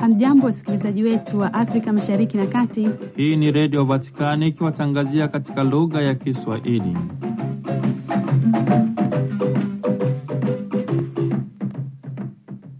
Hamjambo, wasikilizaji wetu wa Afrika Mashariki na Kati. Hii ni Redio Vatikani ikiwatangazia katika lugha ya Kiswahili.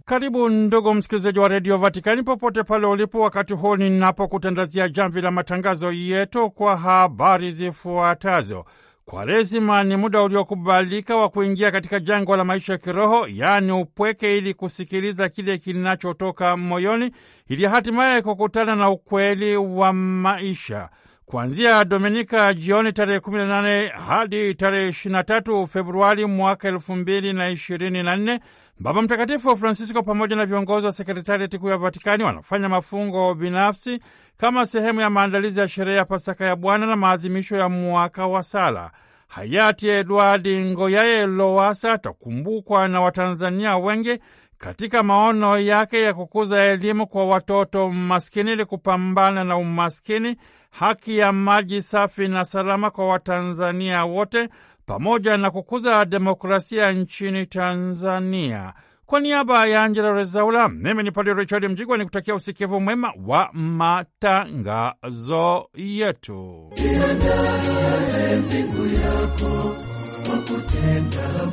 Karibu ndugu msikilizaji wa redio Vatikani popote pale ulipo, wakati huu ninapokutandazia jamvi la matangazo yetu kwa habari zifuatazo. Kwaresima ni muda uliokubalika wa kuingia katika jangwa la maisha ya kiroho, yaani upweke, ili kusikiliza kile kinachotoka moyoni, ili hatimaye kukutana na ukweli wa maisha. Kuanzia Dominika jioni tarehe 18 hadi tarehe 23 Februari mwaka 2024 Baba Mtakatifu Francisco pamoja na viongozi wa sekretarieti kuu ya Vatikani wanafanya mafungo binafsi kama sehemu ya maandalizi ya sherehe ya Pasaka ya Bwana na maadhimisho ya mwaka wa sala. Hayati Edwadi Ngoyaye Lowasa atakumbukwa na Watanzania wengi katika maono yake ya kukuza elimu kwa watoto maskini ili kupambana na umaskini, haki ya maji safi na salama kwa Watanzania wote pamoja na kukuza demokrasia nchini Tanzania. Kwa niaba ya Angela Rezaula, mimi ni Padre Richard Mjigwa ni kutakia usikivu mwema wa matangazo yetu. mbingu yako kwa kutenda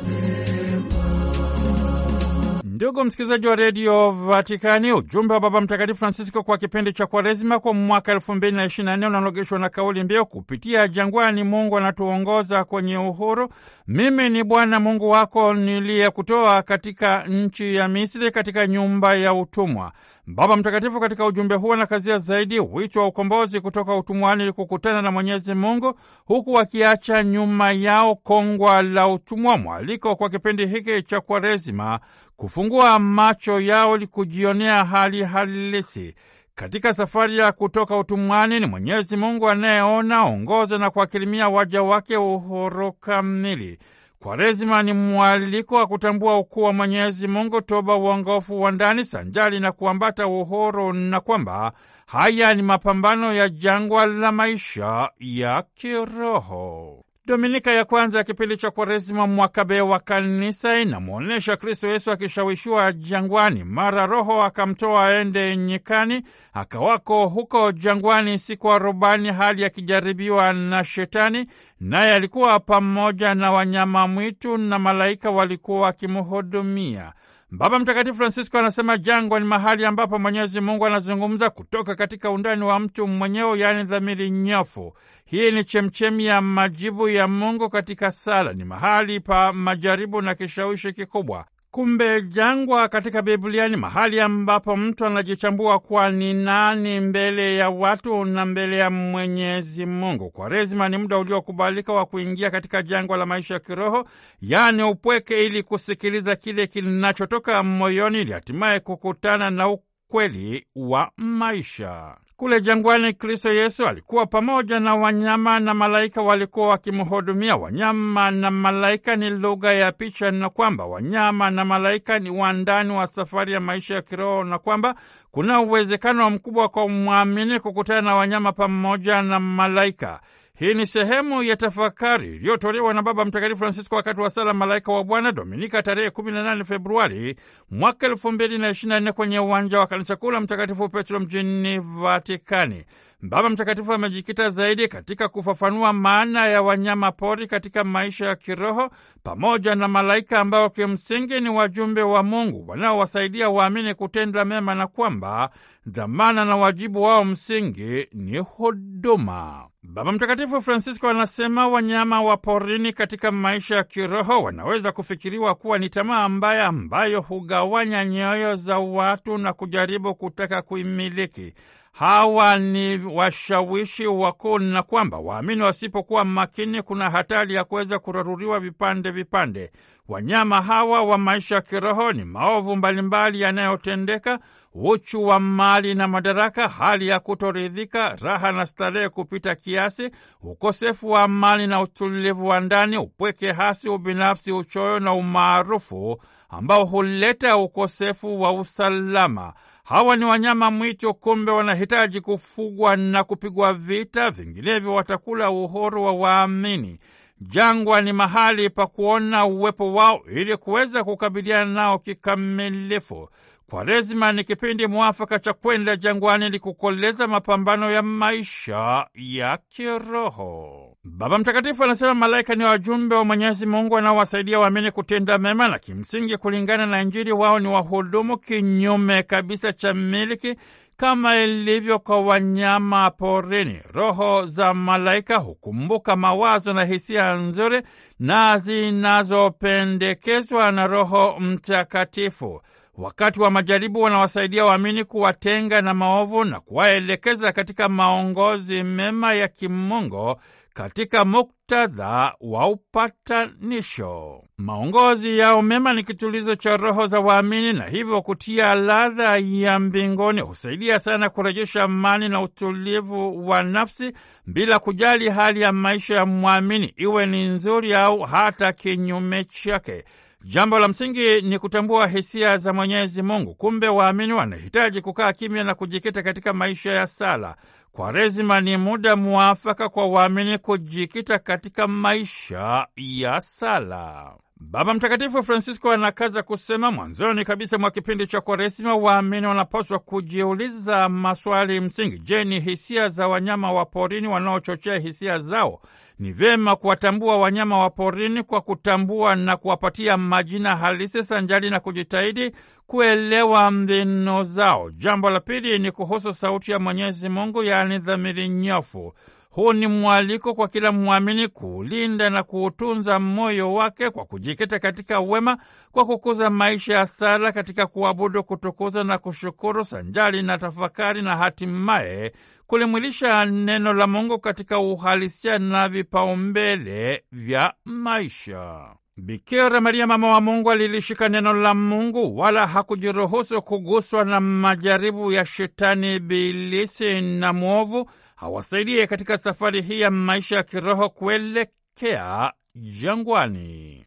Ndugu msikilizaji wa redio Vatikani, ujumbe wa Baba Mtakatifu Francisco kwa kipindi cha Kwaresima kwa mwaka elfu mbili na ishirini na nne unanogeshwa na kauli mbiu kupitia jangwani, Mungu anatuongoza kwenye uhuru. Mimi ni Bwana Mungu wako niliyekutoa katika nchi ya Misri, katika nyumba ya utumwa. Baba Mtakatifu katika ujumbe huo anakazia zaidi wito wa ukombozi kutoka utumwani ili kukutana na Mwenyezi Mungu, huku wakiacha nyuma yao kongwa la utumwa. Mwaliko kwa kipindi hiki cha Kwaresima kufungua macho yao ili kujionea hali halisi. Katika safari ya kutoka utumwani, ni Mwenyezi Mungu anayeona, ongoza na kuakirimia waja wake uhuru kamili. Kwaresima ni mwaliko wa kutambua ukuu wa Mwenyezi Mungu, toba, uongofu wa ndani sanjali na kuambata uhuru, na kwamba haya ni mapambano ya jangwa la maisha ya kiroho. Dominika ya kwanza ya kipindi cha Kwaresima mwaka B wa Kanisa inamwonyesha Kristo Yesu akishawishiwa jangwani. Mara Roho akamtoa aende nyikani, akawako huko jangwani siku arobaini, hali akijaribiwa na Shetani, naye alikuwa pamoja na wanyama mwitu na malaika walikuwa wakimhudumia. Baba Mtakatifu Francisco anasema jangwa ni mahali ambapo Mwenyezi Mungu anazungumza kutoka katika undani wa mtu mwenyewe, yaani dhamiri nyofu. Hii ni chemchemi ya majibu ya Mungu katika sala, ni mahali pa majaribu na kishawishi kikubwa. Kumbe jangwa katika Biblia ni mahali ambapo mtu anajichambua kuwa ni nani mbele ya watu na mbele ya Mwenyezi Mungu. Kwaresima ni muda uliokubalika wa kuingia katika jangwa la maisha ya kiroho, yaani upweke, ili kusikiliza kile kinachotoka moyoni, ili hatimaye kukutana na ukweli wa maisha. Kule jangwani, Kristo Yesu alikuwa pamoja na wanyama na malaika walikuwa wakimhudumia. Wanyama na malaika ni lugha ya picha, na kwamba wanyama na malaika ni wandani wa safari ya maisha ya kiroho, na kwamba kuna uwezekano mkubwa kwa mwamini kukutana na wanyama pamoja na malaika. Hii ni sehemu ya tafakari iliyotolewa na Baba Mtakatifu Francisco wakati wa sala Malaika wa Bwana, Dominika tarehe 18 Februari mwaka elfu mbili na ishirini na nne kwenye uwanja wa kanisa kuu la Mtakatifu Petro mjini Vatikani. Baba Mtakatifu amejikita zaidi katika kufafanua maana ya wanyama pori katika maisha ya kiroho pamoja na malaika ambao kimsingi ni wajumbe wa Mungu wanaowasaidia waamini kutenda mema na kwamba dhamana na wajibu wao msingi ni huduma. Baba Mtakatifu Francisco anasema wanyama wa porini katika maisha ya kiroho wanaweza kufikiriwa kuwa ni tamaa mbaya ambayo hugawanya nyoyo za watu na kujaribu kutaka kuimiliki. Hawa ni washawishi wakuu, na kwamba waamini wasipokuwa makini, kuna hatari ya kuweza kuraruriwa vipande vipande. Wanyama hawa wa maisha ya kiroho ni maovu mbalimbali yanayotendeka uchu wa mali na madaraka, hali ya kutoridhika, raha na starehe kupita kiasi, ukosefu wa amani na utulivu wa ndani, upweke hasi, ubinafsi, uchoyo na umaarufu ambao huleta ukosefu wa usalama. Hawa ni wanyama mwitu, kumbe wanahitaji kufugwa na kupigwa vita, vinginevyo watakula uhuru wa waamini. Jangwa ni mahali pa kuona uwepo wao ili kuweza kukabiliana nao kikamilifu. Kwaresima ni kipindi mwafaka cha kwenda jangwani ili kukoleza mapambano ya maisha ya kiroho. Baba Mtakatifu anasema malaika ni wajumbe wa Mwenyezi Mungu wanaowasaidia waamini kutenda mema, na kimsingi, kulingana na Injili, wao ni wahudumu, kinyume kabisa cha miliki kama ilivyo kwa wanyama porini. Roho za malaika hukumbuka mawazo na hisia nzuri na zinazopendekezwa na Roho Mtakatifu. Wakati wa majaribu wanawasaidia waamini kuwatenga na maovu na kuwaelekeza katika maongozi mema ya kimungu katika muktadha wa upatanisho. Maongozi yao mema ni kitulizo cha roho za waamini na hivyo kutia ladha ya mbinguni. Husaidia sana kurejesha amani na utulivu wa nafsi bila kujali hali ya maisha ya mwamini, iwe ni nzuri au hata kinyume chake. Jambo la msingi ni kutambua hisia za Mwenyezi Mungu. Kumbe waamini wanahitaji kukaa kimya na kujikita katika maisha ya sala. Kwaresima ni muda mwafaka kwa waamini kujikita katika maisha ya sala. Baba Mtakatifu Francisco anakaza kusema mwanzoni kabisa mwa kipindi cha Kwaresima waamini wanapaswa kujiuliza maswali msingi. Je, ni hisia za wanyama wa porini wanaochochea hisia zao? Ni vyema kuwatambua wanyama wa porini kwa kutambua na kuwapatia majina halisi sanjali na kujitahidi kuelewa mbinu zao. Jambo la pili ni kuhusu sauti ya Mwenyezi Mungu, yaani dhamiri nyofu. Huu ni mwaliko kwa kila mwamini kuulinda na kuutunza moyo wake kwa kujikita katika wema, kwa kukuza maisha ya sala katika kuabudu, kutukuza na kushukuru, sanjali na tafakari, na hatimaye kulimwilisha neno la Mungu katika uhalisia na vipaumbele vya maisha. Bikira Maria mama wa Mungu alilishika neno la Mungu wala hakujiruhusu kuguswa na majaribu ya shetani, Ibilisi na mwovu hawasaidie katika safari hii ya maisha ya kiroho kuelekea jangwani.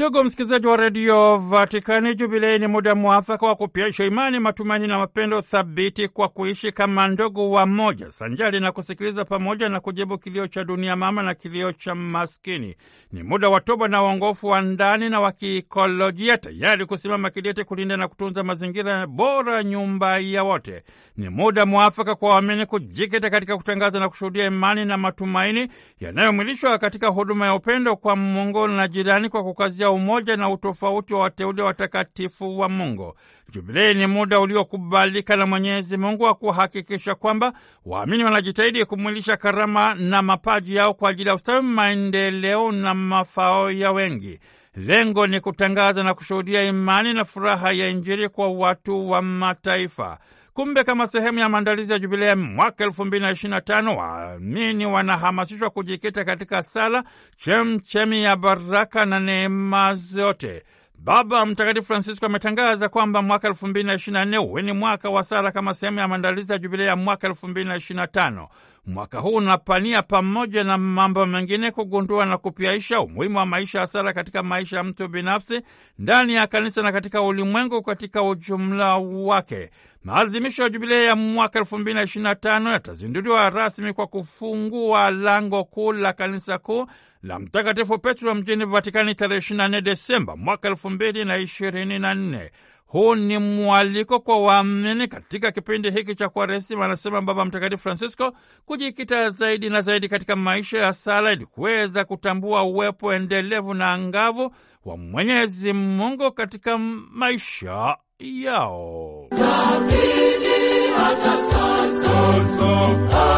Ndugu msikilizaji wa redio Vatikani, Jubilei ni muda mwafaka wa kupiaisha imani, matumaini na mapendo thabiti kwa kuishi kama ndugu wa moja, sanjali na kusikiliza pamoja na kujibu kilio cha dunia mama na kilio cha maskini. Ni muda wa toba na uongofu wa ndani na wa kiikolojia, tayari kusimama kidete kulinda na kutunza mazingira bora, nyumba ya wote. Ni muda mwafaka kwa waamini kujikita katika kutangaza na kushuhudia imani na matumaini yanayomwilishwa katika huduma ya upendo kwa Mungu na jirani kwa kukazia umoja na utofauti wa wateule watakatifu wa Mungu. Jubilei ni muda uliokubalika na Mwenyezi Mungu wa kuhakikisha kwamba waamini wanajitahidi kumwilisha karama na mapaji yao kwa ajili ya ustawi, maendeleo na mafao ya wengi. Lengo ni kutangaza na kushuhudia imani na furaha ya Injili kwa watu wa mataifa. Kumbe kama sehemu ya maandalizi ya jubilea mwaka elfu mbili na ishirini na tano waamini wanahamasishwa kujikita katika sala, chemchemi ya baraka na neema zote. Baba Mtakatifu Francisco ametangaza kwamba mwaka elfu mbili na ishirini na nne uwe ni mwaka wa sala kama sehemu ya maandalizi ya jubilei ya mwaka elfu mbili na ishirini na tano. Mwaka huu unapania pamoja na mambo mengine kugundua na kupiaisha umuhimu wa maisha ya sala katika maisha ya mtu binafsi, ndani ya kanisa na katika ulimwengu katika ujumla wake. Maadhimisho ya jubilei ya mwaka elfu mbili na ishirini na tano yatazinduliwa rasmi kwa kufungua lango kuu la kanisa kuu la Mtakatifu Petro mjini Vatikani tarehe 24 Desemba mwaka elfu mbili na ishirini na nne. Huu ni mwaliko kwa waamini katika kipindi hiki cha Kwaresima, anasema Baba Mtakatifu Francisco, kujikita zaidi na zaidi katika maisha ya sala ili kuweza kutambua uwepo endelevu na angavu wa Mwenyezi Mungu katika maisha yao. Lakini hata sasa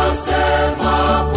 asema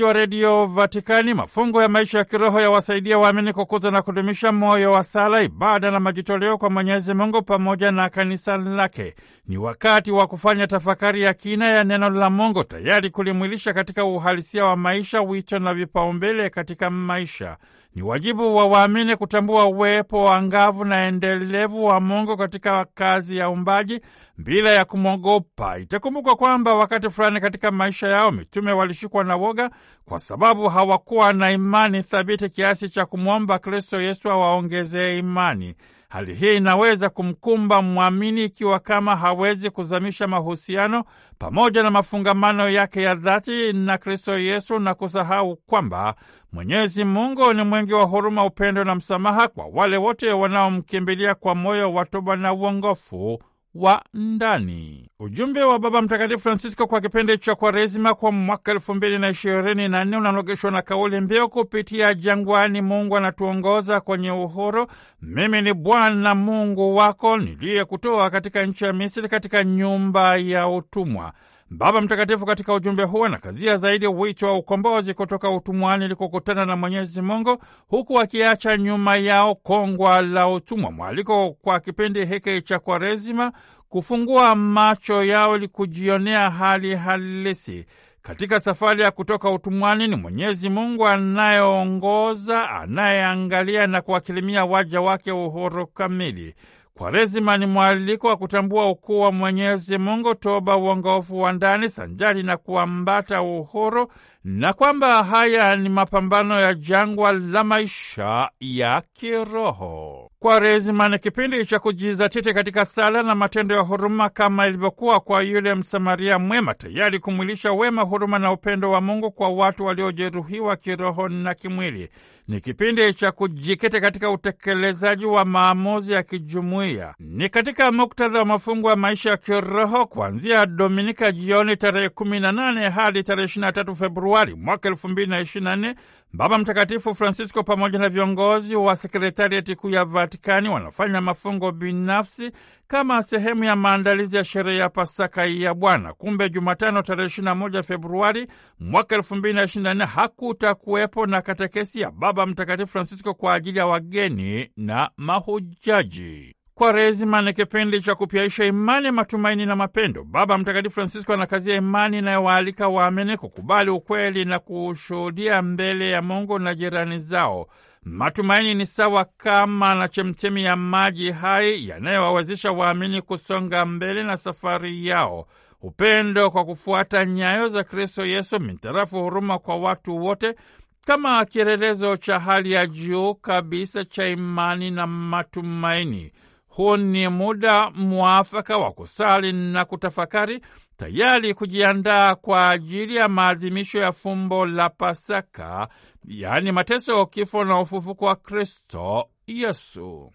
Msikilizaji wa redio Vatikani, mafungo ya maisha ya kiroho yawasaidia waamini kukuza na kudumisha moyo wa sala, ibada na majitoleo kwa Mwenyezi Mungu pamoja na kanisa lake. Ni wakati wa kufanya tafakari ya kina ya neno la Mungu, tayari kulimwilisha katika uhalisia wa maisha, wito na vipaumbele katika maisha. Ni wajibu wa waamini kutambua uwepo wa ngavu na endelevu wa Mungu katika kazi ya umbaji bila ya kumwogopa. Itakumbukwa kwamba wakati fulani katika maisha yao mitume walishikwa na woga kwa sababu hawakuwa na imani thabiti kiasi cha kumwomba Kristo Yesu awaongezee imani. Hali hii inaweza kumkumba mwamini ikiwa kama hawezi kuzamisha mahusiano pamoja na mafungamano yake ya dhati na Kristo Yesu na kusahau kwamba Mwenyezi Mungu ni mwingi wa huruma, upendo na msamaha kwa wale wote wanaomkimbilia kwa moyo wa toba na uongofu wa ndani. Ujumbe wa Baba Mtakatifu Francisco kwa kipindi cha Kwaresima kwa mwaka elfu mbili na ishirini na nne unanogeshwa na kauli mbiu kupitia jangwani, Mungu anatuongoza kwenye uhuru. Mimi ni Bwana Mungu wako niliyekutoa katika nchi ya Misri, katika nyumba ya utumwa. Baba Mtakatifu katika ujumbe huo anakazia zaidi wito wa ukombozi kutoka utumwani ili kukutana na Mwenyezi Mungu, huku akiacha nyuma yao kongwa la utumwa. Mwaliko kwa kipindi hiki cha Kwaresima kufungua macho yao ili kujionea hali halisi katika safari ya kutoka utumwani. Ni Mwenyezi Mungu anayeongoza, anayeangalia na kuwakilimia waja wake uhuru kamili. Kwaresima ni mwaliko wa kutambua ukuu wa Mwenyezi Mungu, toba, uongofu wa ndani sanjari na kuambata uhuru, na kwamba haya ni mapambano ya jangwa la maisha ya kiroho. Kwaresima ni kipindi cha kujizatiti katika sala na matendo ya huruma, kama ilivyokuwa kwa yule Msamaria mwema, tayari kumwilisha wema, huruma na upendo wa Mungu kwa watu waliojeruhiwa kiroho na kimwili ni kipindi cha kujikita katika utekelezaji wa maamuzi ya kijumuiya. Ni katika muktadha wa mafungo ya maisha ya kiroho kuanzia Dominika jioni tarehe 18 hadi tarehe 23 Februari mwaka 2024 Baba Mtakatifu Francisco pamoja na viongozi wa sekretarieti kuu ya Vatikani wanafanya mafungo binafsi kama sehemu ya maandalizi ya sherehe ya Pasaka ya Bwana. Kumbe Jumatano tarehe 21 Februari mwaka 2024 hakutakuwepo na katekesi ya Baba Mtakatifu Francisco kwa ajili ya wageni na mahujaji. Kwaresima ni kipindi cha kupyaisha imani, matumaini na mapendo. Baba Mtakatifu Francisco anakazia imani inayowaalika waamini kukubali ukweli na kushuhudia mbele ya Mungu na jirani zao. Matumaini ni sawa kama na chemchemi ya maji hai yanayowawezesha waamini kusonga mbele na safari yao. Upendo kwa kufuata nyayo za Kristo Yesu, mitarafu huruma kwa watu wote, kama kielelezo cha hali ya juu kabisa cha imani na matumaini. Huu ni muda mwafaka wa kusali na kutafakari, tayari kujiandaa kwa ajili ya maadhimisho ya fumbo la Pasaka, yaani mateso, kifo na ufufuko wa Kristo Yesu.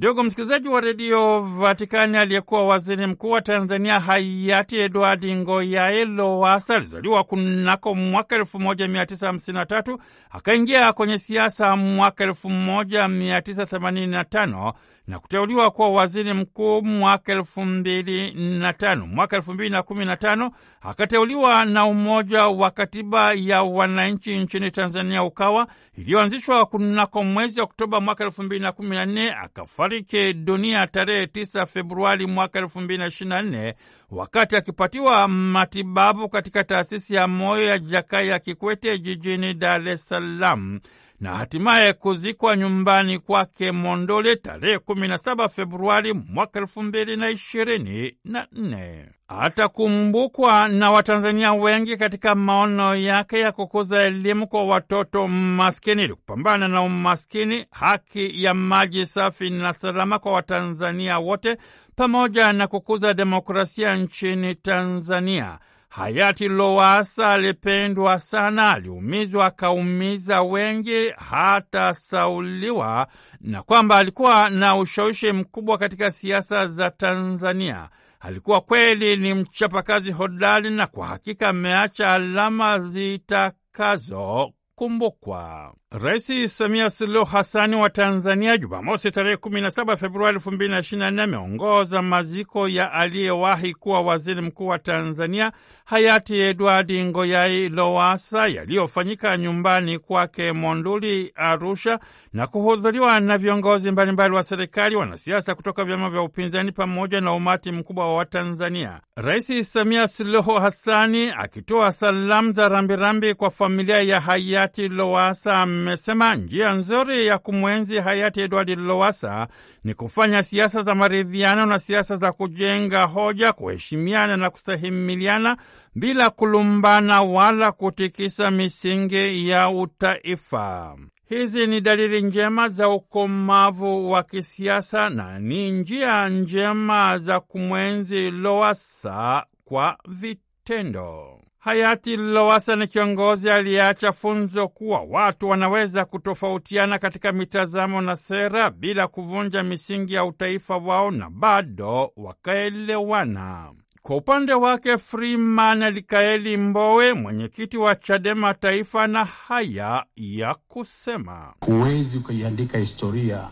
Ndugu msikilizaji wa redio Vatikani, aliyekuwa waziri mkuu wa Tanzania hayati Edwadi Ngoyai Lowassa alizaliwa kunako mwaka 1953 akaingia kwenye siasa mwaka 1985 na kuteuliwa kuwa waziri mkuu mwaka elfu mbili na tano. Mwaka elfu mbili na kumi na tano akateuliwa na Umoja wa Katiba ya Wananchi nchini Tanzania, UKAWA, iliyoanzishwa kunako mwezi Oktoba mwaka elfu mbili na kumi na nne. Akafariki dunia tarehe 9 Februari mwaka elfu mbili na ishirini na nne wakati akipatiwa matibabu katika taasisi ya moyo ya Jakaya Kikwete jijini Dar es Salaam na hatimaye kuzikwa nyumbani kwake Mondole tarehe 17 Februari mwaka elfu mbili na ishirini na nne. Atakumbukwa na Watanzania wengi katika maono yake ya kukuza elimu kwa watoto maskini ili kupambana na umaskini, haki ya maji safi na salama kwa Watanzania wote, pamoja na kukuza demokrasia nchini Tanzania. Hayati Lowasa alipendwa sana, aliumizwa akaumiza wengi, hata sauliwa, na kwamba alikuwa na ushawishi mkubwa katika siasa za Tanzania. Alikuwa kweli ni mchapakazi hodari na kwa hakika ameacha alama zitakazo kumbukwa. Rais Samia Suluhu Hasani wa Tanzania Jumamosi tarehe 17 Februari 2024 ameongoza maziko ya aliyewahi kuwa waziri mkuu wa Tanzania hayati Edward Ngoyai Lowassa yaliyofanyika nyumbani kwake Monduli, Arusha, na kuhudhuriwa na viongozi mbalimbali wa serikali, wanasiasa kutoka vyama vya upinzani pamoja na umati mkubwa wa Watanzania. Rais Samia Suluhu Hasani akitoa salamu za rambirambi kwa familia ya hayati Lowassa amesema njia nzuri ya kumwenzi hayati Edward Lowassa ni kufanya siasa za maridhiano na siasa za kujenga hoja, kuheshimiana na kustahimiliana bila kulumbana wala kutikisa misingi ya utaifa. Hizi ni dalili njema za ukomavu wa kisiasa na ni njia njema za kumwenzi Lowassa kwa vitendo. Hayati Lowasa ni kiongozi aliyeacha funzo kuwa watu wanaweza kutofautiana katika mitazamo na sera bila kuvunja misingi ya utaifa wao na bado wakaelewana. Kwa upande wake Freeman Likaeli Mbowe, mwenyekiti wa CHADEMA Taifa, na haya ya kusema: huwezi ukaiandika historia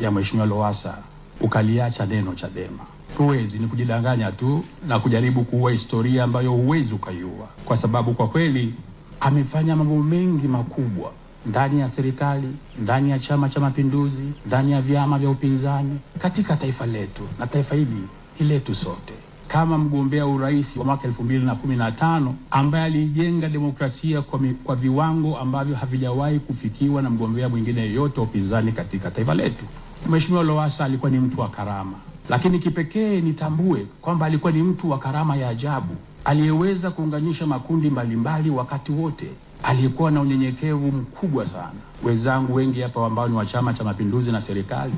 ya Mheshimiwa Lowasa ukaliacha neno CHADEMA. Huwezi, ni kujidanganya tu na kujaribu kuua historia ambayo huwezi ukaiua, kwa sababu kwa kweli amefanya mambo mengi makubwa ndani ya serikali, ndani ya Chama cha Mapinduzi, ndani ya vyama vya upinzani katika taifa letu, na taifa hili ni letu sote. Kama mgombea urais wa mwaka elfu mbili na kumi na tano ambaye alijenga demokrasia kwa, mi, kwa viwango ambavyo havijawahi kufikiwa na mgombea mwingine yeyote wa upinzani katika taifa letu. Mheshimiwa Lowassa alikuwa ni mtu wa karama lakini kipekee nitambue kwamba alikuwa ni mtu wa karama ya ajabu aliyeweza kuunganisha makundi mbalimbali wakati wote, aliyekuwa na unyenyekevu mkubwa sana. Wenzangu wengi hapa ambao ni wa Chama cha Mapinduzi na serikali,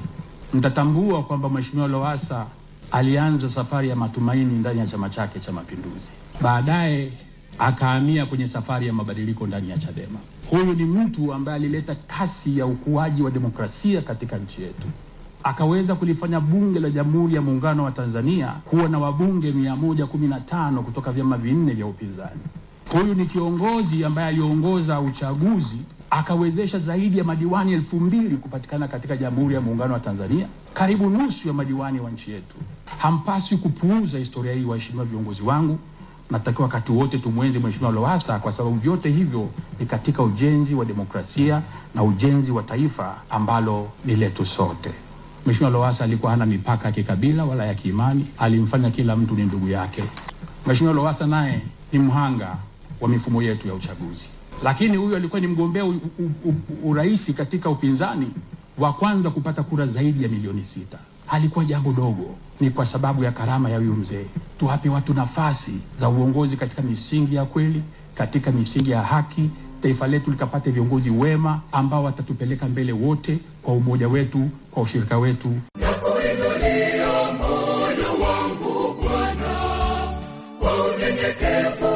mtatambua kwamba Mheshimiwa Lowassa alianza safari ya matumaini ndani ya chama chake cha Mapinduzi, baadaye akahamia kwenye safari ya mabadiliko ndani ya Chadema. Huyu ni mtu ambaye alileta kasi ya ukuaji wa demokrasia katika nchi yetu akaweza kulifanya bunge la Jamhuri ya Muungano wa Tanzania kuwa na wabunge mia moja kumi na tano kutoka vyama vinne vya upinzani. Huyu ni kiongozi ambaye aliongoza uchaguzi akawezesha zaidi ya madiwani elfu mbili kupatikana katika Jamhuri ya Muungano wa Tanzania, karibu nusu ya madiwani wa nchi yetu. Hampaswi kupuuza historia hii, waheshimiwa viongozi wangu. Natakiwa wakati wote tumwenzi Mheshimiwa Lowassa kwa sababu vyote hivyo ni katika ujenzi wa demokrasia na ujenzi wa taifa ambalo ni letu sote. Mheshimiwa Lowassa alikuwa hana mipaka ya kikabila wala ya kiimani, alimfanya kila mtu ni ndugu yake. Mheshimiwa Lowassa naye ni mhanga wa mifumo yetu ya uchaguzi, lakini huyu alikuwa ni mgombea urais katika upinzani wa kwanza kupata kura zaidi ya milioni sita. Halikuwa jambo dogo, ni kwa sababu ya karama ya huyu mzee. Tuwape watu nafasi za uongozi katika misingi ya kweli, katika misingi ya haki taifa letu likapate viongozi wema ambao watatupeleka mbele wote kwa umoja wetu, kwa ushirika wetu. Moyo wangu Bwana, kwa unyenyekevu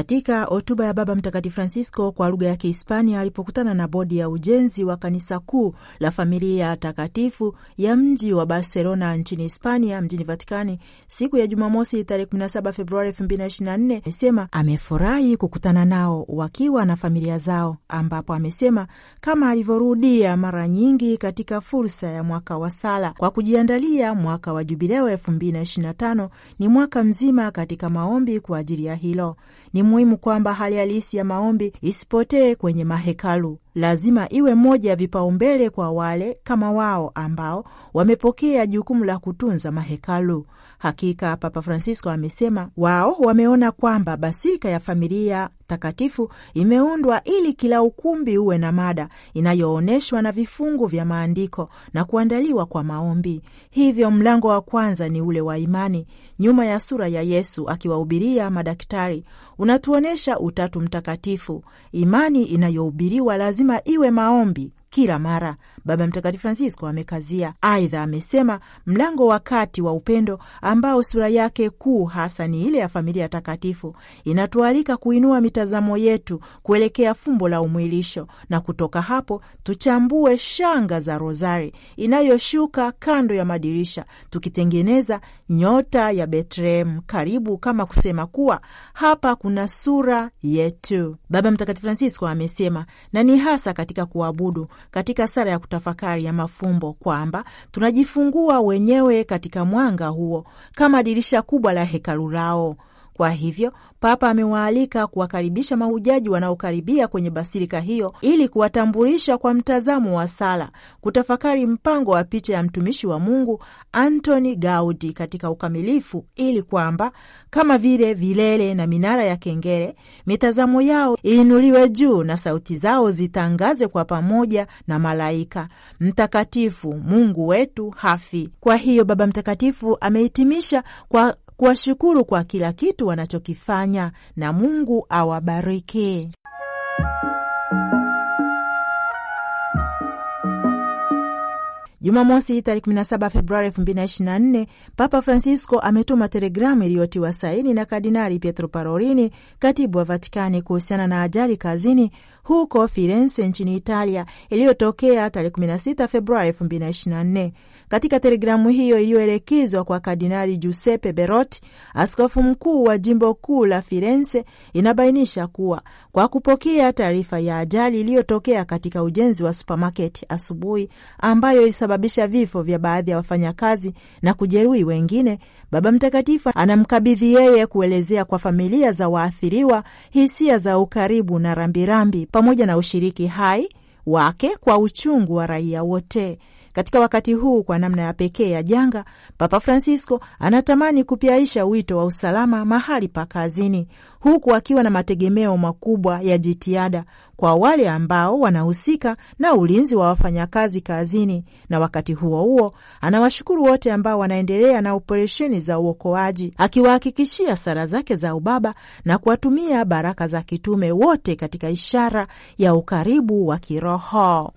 Katika hotuba ya Baba Mtakatifu Francisco kwa lugha ya Kihispania alipokutana na bodi ya ujenzi wa kanisa kuu la familia takatifu ya mji wa Barcelona nchini Hispania, mjini Vatikani siku ya Jumamosi tarehe 17 Februari 2024, amesema amefurahi kukutana nao wakiwa na familia zao, ambapo amesema kama alivyorudia mara nyingi katika fursa ya mwaka wa sala kwa kujiandalia mwaka wa Jubileo 2025 ni mwaka mzima katika maombi kwa ajili ya hilo. Ni muhimu kwamba hali halisi ya maombi isipotee kwenye mahekalu. Lazima iwe moja ya vipaumbele kwa wale kama wao ambao wamepokea jukumu la kutunza mahekalu. Hakika Papa Francisco amesema wao wameona kwamba basilika ya familia takatifu imeundwa ili kila ukumbi uwe na mada inayoonyeshwa na vifungu vya maandiko na kuandaliwa kwa maombi. Hivyo mlango wa kwanza ni ule wa imani, nyuma ya sura ya Yesu akiwahubiria madaktari, unatuonyesha Utatu Mtakatifu. Imani inayohubiriwa lazima iwe maombi kila mara, Baba Mtakatifu Francisco amekazia. Aidha amesema mlango wa kati wa upendo ambao sura yake kuu hasa ni ile ya familia takatifu inatualika kuinua mitazamo yetu kuelekea fumbo la umwilisho, na kutoka hapo tuchambue shanga za rozari inayoshuka kando ya madirisha, tukitengeneza nyota ya Betlehemu karibu, kama kusema kuwa hapa kuna sura yetu. Baba Mtakatifu Francisco amesema, na ni hasa katika kuabudu, katika sala ya kutafakari ya mafumbo kwamba tunajifungua wenyewe katika mwanga huo kama dirisha kubwa la hekalu lao. Kwa hivyo Papa amewaalika kuwakaribisha mahujaji wanaokaribia kwenye basilika hiyo ili kuwatambulisha kwa mtazamo wa sala, kutafakari mpango wa picha ya mtumishi wa Mungu Antoni Gaudi katika ukamilifu, ili kwamba kama vile vilele na minara ya kengele, mitazamo yao iinuliwe juu na sauti zao zitangaze kwa pamoja na malaika, mtakatifu Mungu wetu hafi. Kwa hiyo Baba Mtakatifu amehitimisha kwa kuwashukuru kwa kila kitu wanachokifanya na Mungu awabariki. Jumamosi tarehe 17 Februari 2024 Papa Francisco ametuma telegramu iliyotiwa saini na Kardinali Pietro Parolini, katibu wa Vatikani, kuhusiana na ajali kazini huko Firenze nchini Italia iliyotokea tarehe 16 Februari 2024. Katika telegramu hiyo iliyoelekezwa kwa Kardinali Giuseppe Berotti, askofu mkuu wa jimbo kuu la Firenze, inabainisha kuwa kwa kupokea taarifa ya ajali iliyotokea katika ujenzi wa supamaketi asubuhi, ambayo ilisababisha vifo vya baadhi ya wafanyakazi na kujeruhi wengine, Baba Mtakatifu anamkabidhi yeye kuelezea kwa familia za waathiriwa hisia za ukaribu na rambirambi pamoja na ushiriki hai wake kwa uchungu wa raia wote. Katika wakati huu kwa namna ya pekee ya janga, Papa Francisco anatamani kupyaisha wito wa usalama mahali pa kazini, huku akiwa na mategemeo makubwa ya jitihada kwa wale ambao wanahusika na ulinzi wa wafanyakazi kazini, na wakati huo huo anawashukuru wote ambao wanaendelea na operesheni za uokoaji, akiwahakikishia sara zake za ubaba na kuwatumia baraka za kitume wote katika ishara ya ukaribu wa kiroho.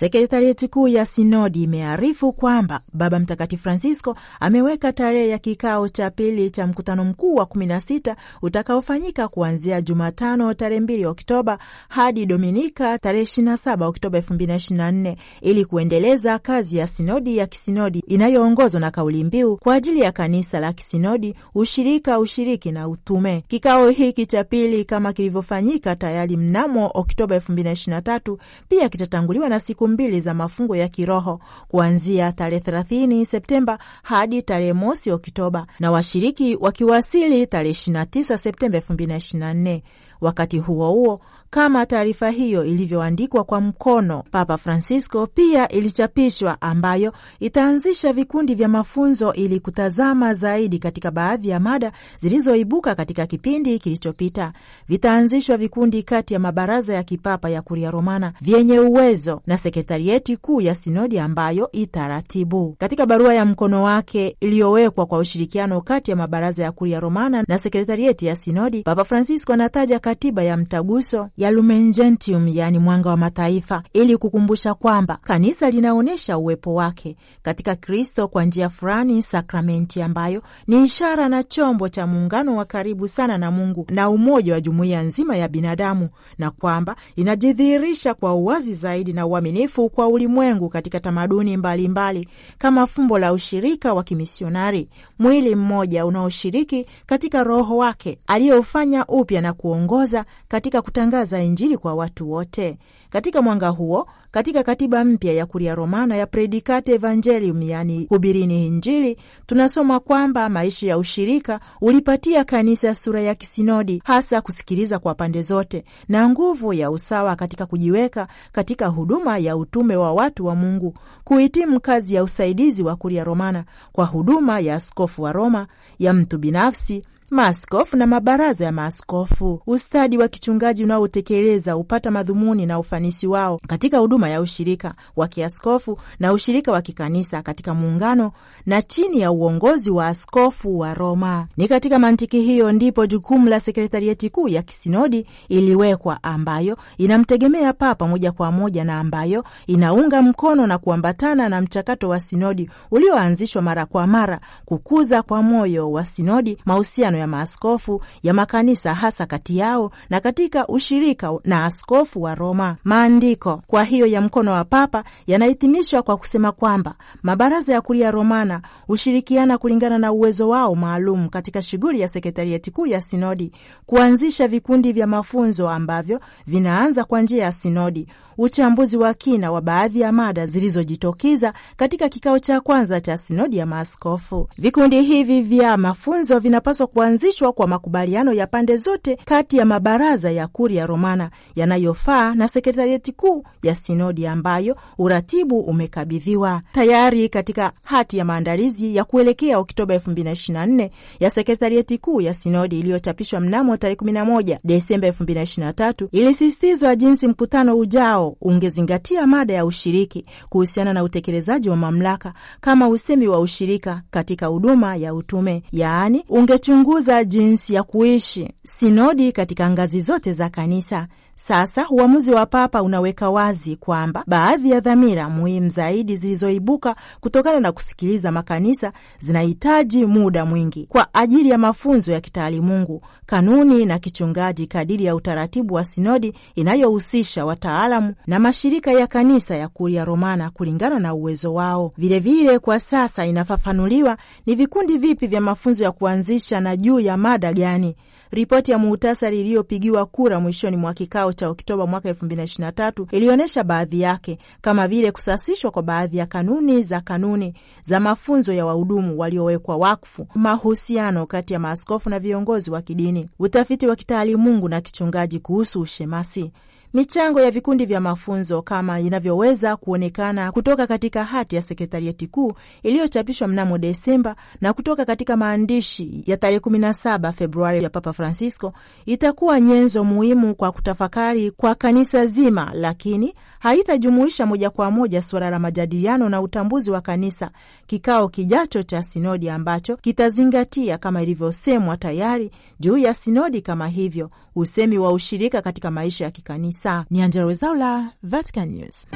Sekretarieti kuu ya sinodi imearifu kwamba Baba Mtakatifu Francisco ameweka tarehe ya kikao cha pili cha mkutano mkuu wa 16 utakaofanyika kuanzia Jumatano tarehe 2 Oktoba hadi Dominika tarehe 27 Oktoba 2024 ili kuendeleza kazi ya sinodi ya kisinodi inayoongozwa na kauli mbiu kwa ajili ya kanisa la kisinodi, ushirika, ushiriki na utume. Kikao hiki cha pili kama kilivyofanyika tayari mnamo Oktoba 2023 pia kitatanguliwa na siku mbili za mafungo ya kiroho kuanzia tarehe 30 Septemba hadi tarehe mosi Oktoba, na washiriki wakiwasili tarehe 29 Septemba 2024. Wakati huo huo kama taarifa hiyo ilivyoandikwa kwa mkono Papa Francisco, pia ilichapishwa, ambayo itaanzisha vikundi vya mafunzo ili kutazama zaidi katika baadhi ya mada zilizoibuka katika kipindi kilichopita. Vitaanzishwa vikundi kati ya mabaraza ya kipapa ya Kuria Romana vyenye uwezo na sekretarieti kuu ya sinodi ambayo itaratibu. Katika barua ya mkono wake iliyowekwa kwa ushirikiano kati ya mabaraza ya Kuria Romana na sekretarieti ya sinodi, Papa Francisco anataja katiba ya mtaguso ya Lumen Gentium, yaani mwanga wa mataifa, ili kukumbusha kwamba kanisa linaonyesha uwepo wake katika Kristo kwa njia fulani, sakramenti ambayo ni ishara na chombo cha muungano wa karibu sana na Mungu na umoja wa jumuiya nzima ya binadamu, na kwamba inajidhihirisha kwa uwazi zaidi na uaminifu kwa ulimwengu katika tamaduni mbalimbali mbali, kama fumbo la ushirika wa kimisionari, mwili mmoja unaoshiriki katika Roho wake aliyoufanya upya na kuongoza katika kutangaza Injili kwa watu wote. Katika mwanga huo, katika katiba mpya ya Kuria Romana ya Predikate Evangelium, yaani hubirini Injili, tunasoma kwamba maisha ya ushirika ulipatia kanisa sura ya kisinodi, hasa kusikiliza kwa pande zote na nguvu ya usawa katika kujiweka katika huduma ya utume wa watu wa Mungu, kuhitimu kazi ya usaidizi wa Kuria Romana kwa huduma ya askofu wa Roma, ya mtu binafsi maaskofu na mabaraza ya maaskofu. Ustadi wa kichungaji unaotekeleza hupata madhumuni na ufanisi wao katika huduma ya ushirika wa kiaskofu na ushirika wa kikanisa katika muungano na chini ya uongozi wa askofu wa Roma. Ni katika mantiki hiyo ndipo jukumu la sekretarieti kuu ya kisinodi iliwekwa, ambayo inamtegemea Papa moja kwa moja na ambayo inaunga mkono na kuambatana na mchakato wa sinodi ulioanzishwa mara kwa mara kukuza kwa moyo wa sinodi mahusiano ya maaskofu ya makanisa hasa kati yao na katika ushirika na askofu wa Roma. Maandiko kwa hiyo ya mkono wa Papa yanahitimishwa kwa kusema kwamba mabaraza ya Kuria Romana hushirikiana kulingana na uwezo wao maalum katika shughuli ya sekretarieti kuu ya sinodi, kuanzisha vikundi vya mafunzo ambavyo vinaanza kwa njia ya sinodi uchambuzi wa kina wa baadhi ya mada zilizojitokeza katika kikao cha kwanza cha sinodi ya maaskofu. Vikundi hivi vya mafunzo vinapaswa kuanzishwa kwa makubaliano ya pande zote kati ya mabaraza ya Kuria Romana yanayofaa na sekretarieti kuu ya sinodi ambayo uratibu umekabidhiwa tayari katika hati ya maandalizi ya kuelekea Oktoba 2024 ya sekretarieti kuu ya sinodi iliyochapishwa mnamo tarehe 11 Desemba 2023 ilisisitizwa jinsi mkutano ujao ungezingatia mada ya ushiriki kuhusiana na utekelezaji wa mamlaka kama usemi wa ushirika katika huduma ya utume, yaani ungechunguza jinsi ya kuishi sinodi katika ngazi zote za kanisa. Sasa uamuzi wa Papa unaweka wazi kwamba baadhi ya dhamira muhimu zaidi zilizoibuka kutokana na kusikiliza makanisa zinahitaji muda mwingi kwa ajili ya mafunzo ya kitaalimungu, kanuni na kichungaji kadiri ya utaratibu wa sinodi inayohusisha wataalamu na mashirika ya kanisa ya Kuria Romana kulingana na uwezo wao. Vilevile vile kwa sasa inafafanuliwa ni vikundi vipi vya mafunzo ya kuanzisha na juu ya mada gani. Ripoti ya muhtasari iliyopigiwa kura mwishoni mwa kikao cha Oktoba mwaka 2023 ilionyesha baadhi yake kama vile kusasishwa kwa baadhi ya kanuni za kanuni za mafunzo ya wahudumu waliowekwa wakfu, mahusiano kati ya maaskofu na viongozi wa kidini, utafiti wa kitaalimungu na kichungaji kuhusu ushemasi michango ya vikundi vya mafunzo kama inavyoweza kuonekana kutoka katika hati ya sekretarieti kuu iliyochapishwa mnamo Desemba na kutoka katika maandishi ya tarehe 17 Februari ya Papa Francisco, itakuwa nyenzo muhimu kwa kutafakari kwa kanisa zima, lakini haitajumuisha moja kwa moja suala la majadiliano na utambuzi wa kanisa, kikao kijacho cha sinodi ambacho kitazingatia kama ilivyosemwa tayari juu ya sinodi kama hivyo usemi wa ushirika katika maisha ya kikanisa. Ni Angella Rwezaula, Vatican News.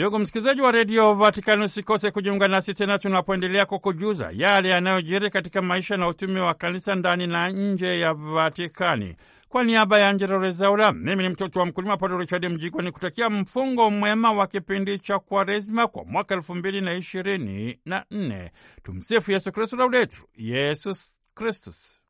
Ndugu msikilizaji wa redio Vatikani, usikose kujiunga nasi tena tunapoendelea kukujuza yale yanayojiri katika maisha na utumi wa kanisa ndani na nje ya Vatikani. Kwa niaba ya Angela Rezaula, mimi ni mtoto wa mkulima Padre Richard Mjigwa ni kutakia mfungo mwema wa kipindi cha Kwaresima kwa mwaka elfu mbili na ishirini na nne. Tumsifu Yesu Kristu, laudetu Yesus Kristus.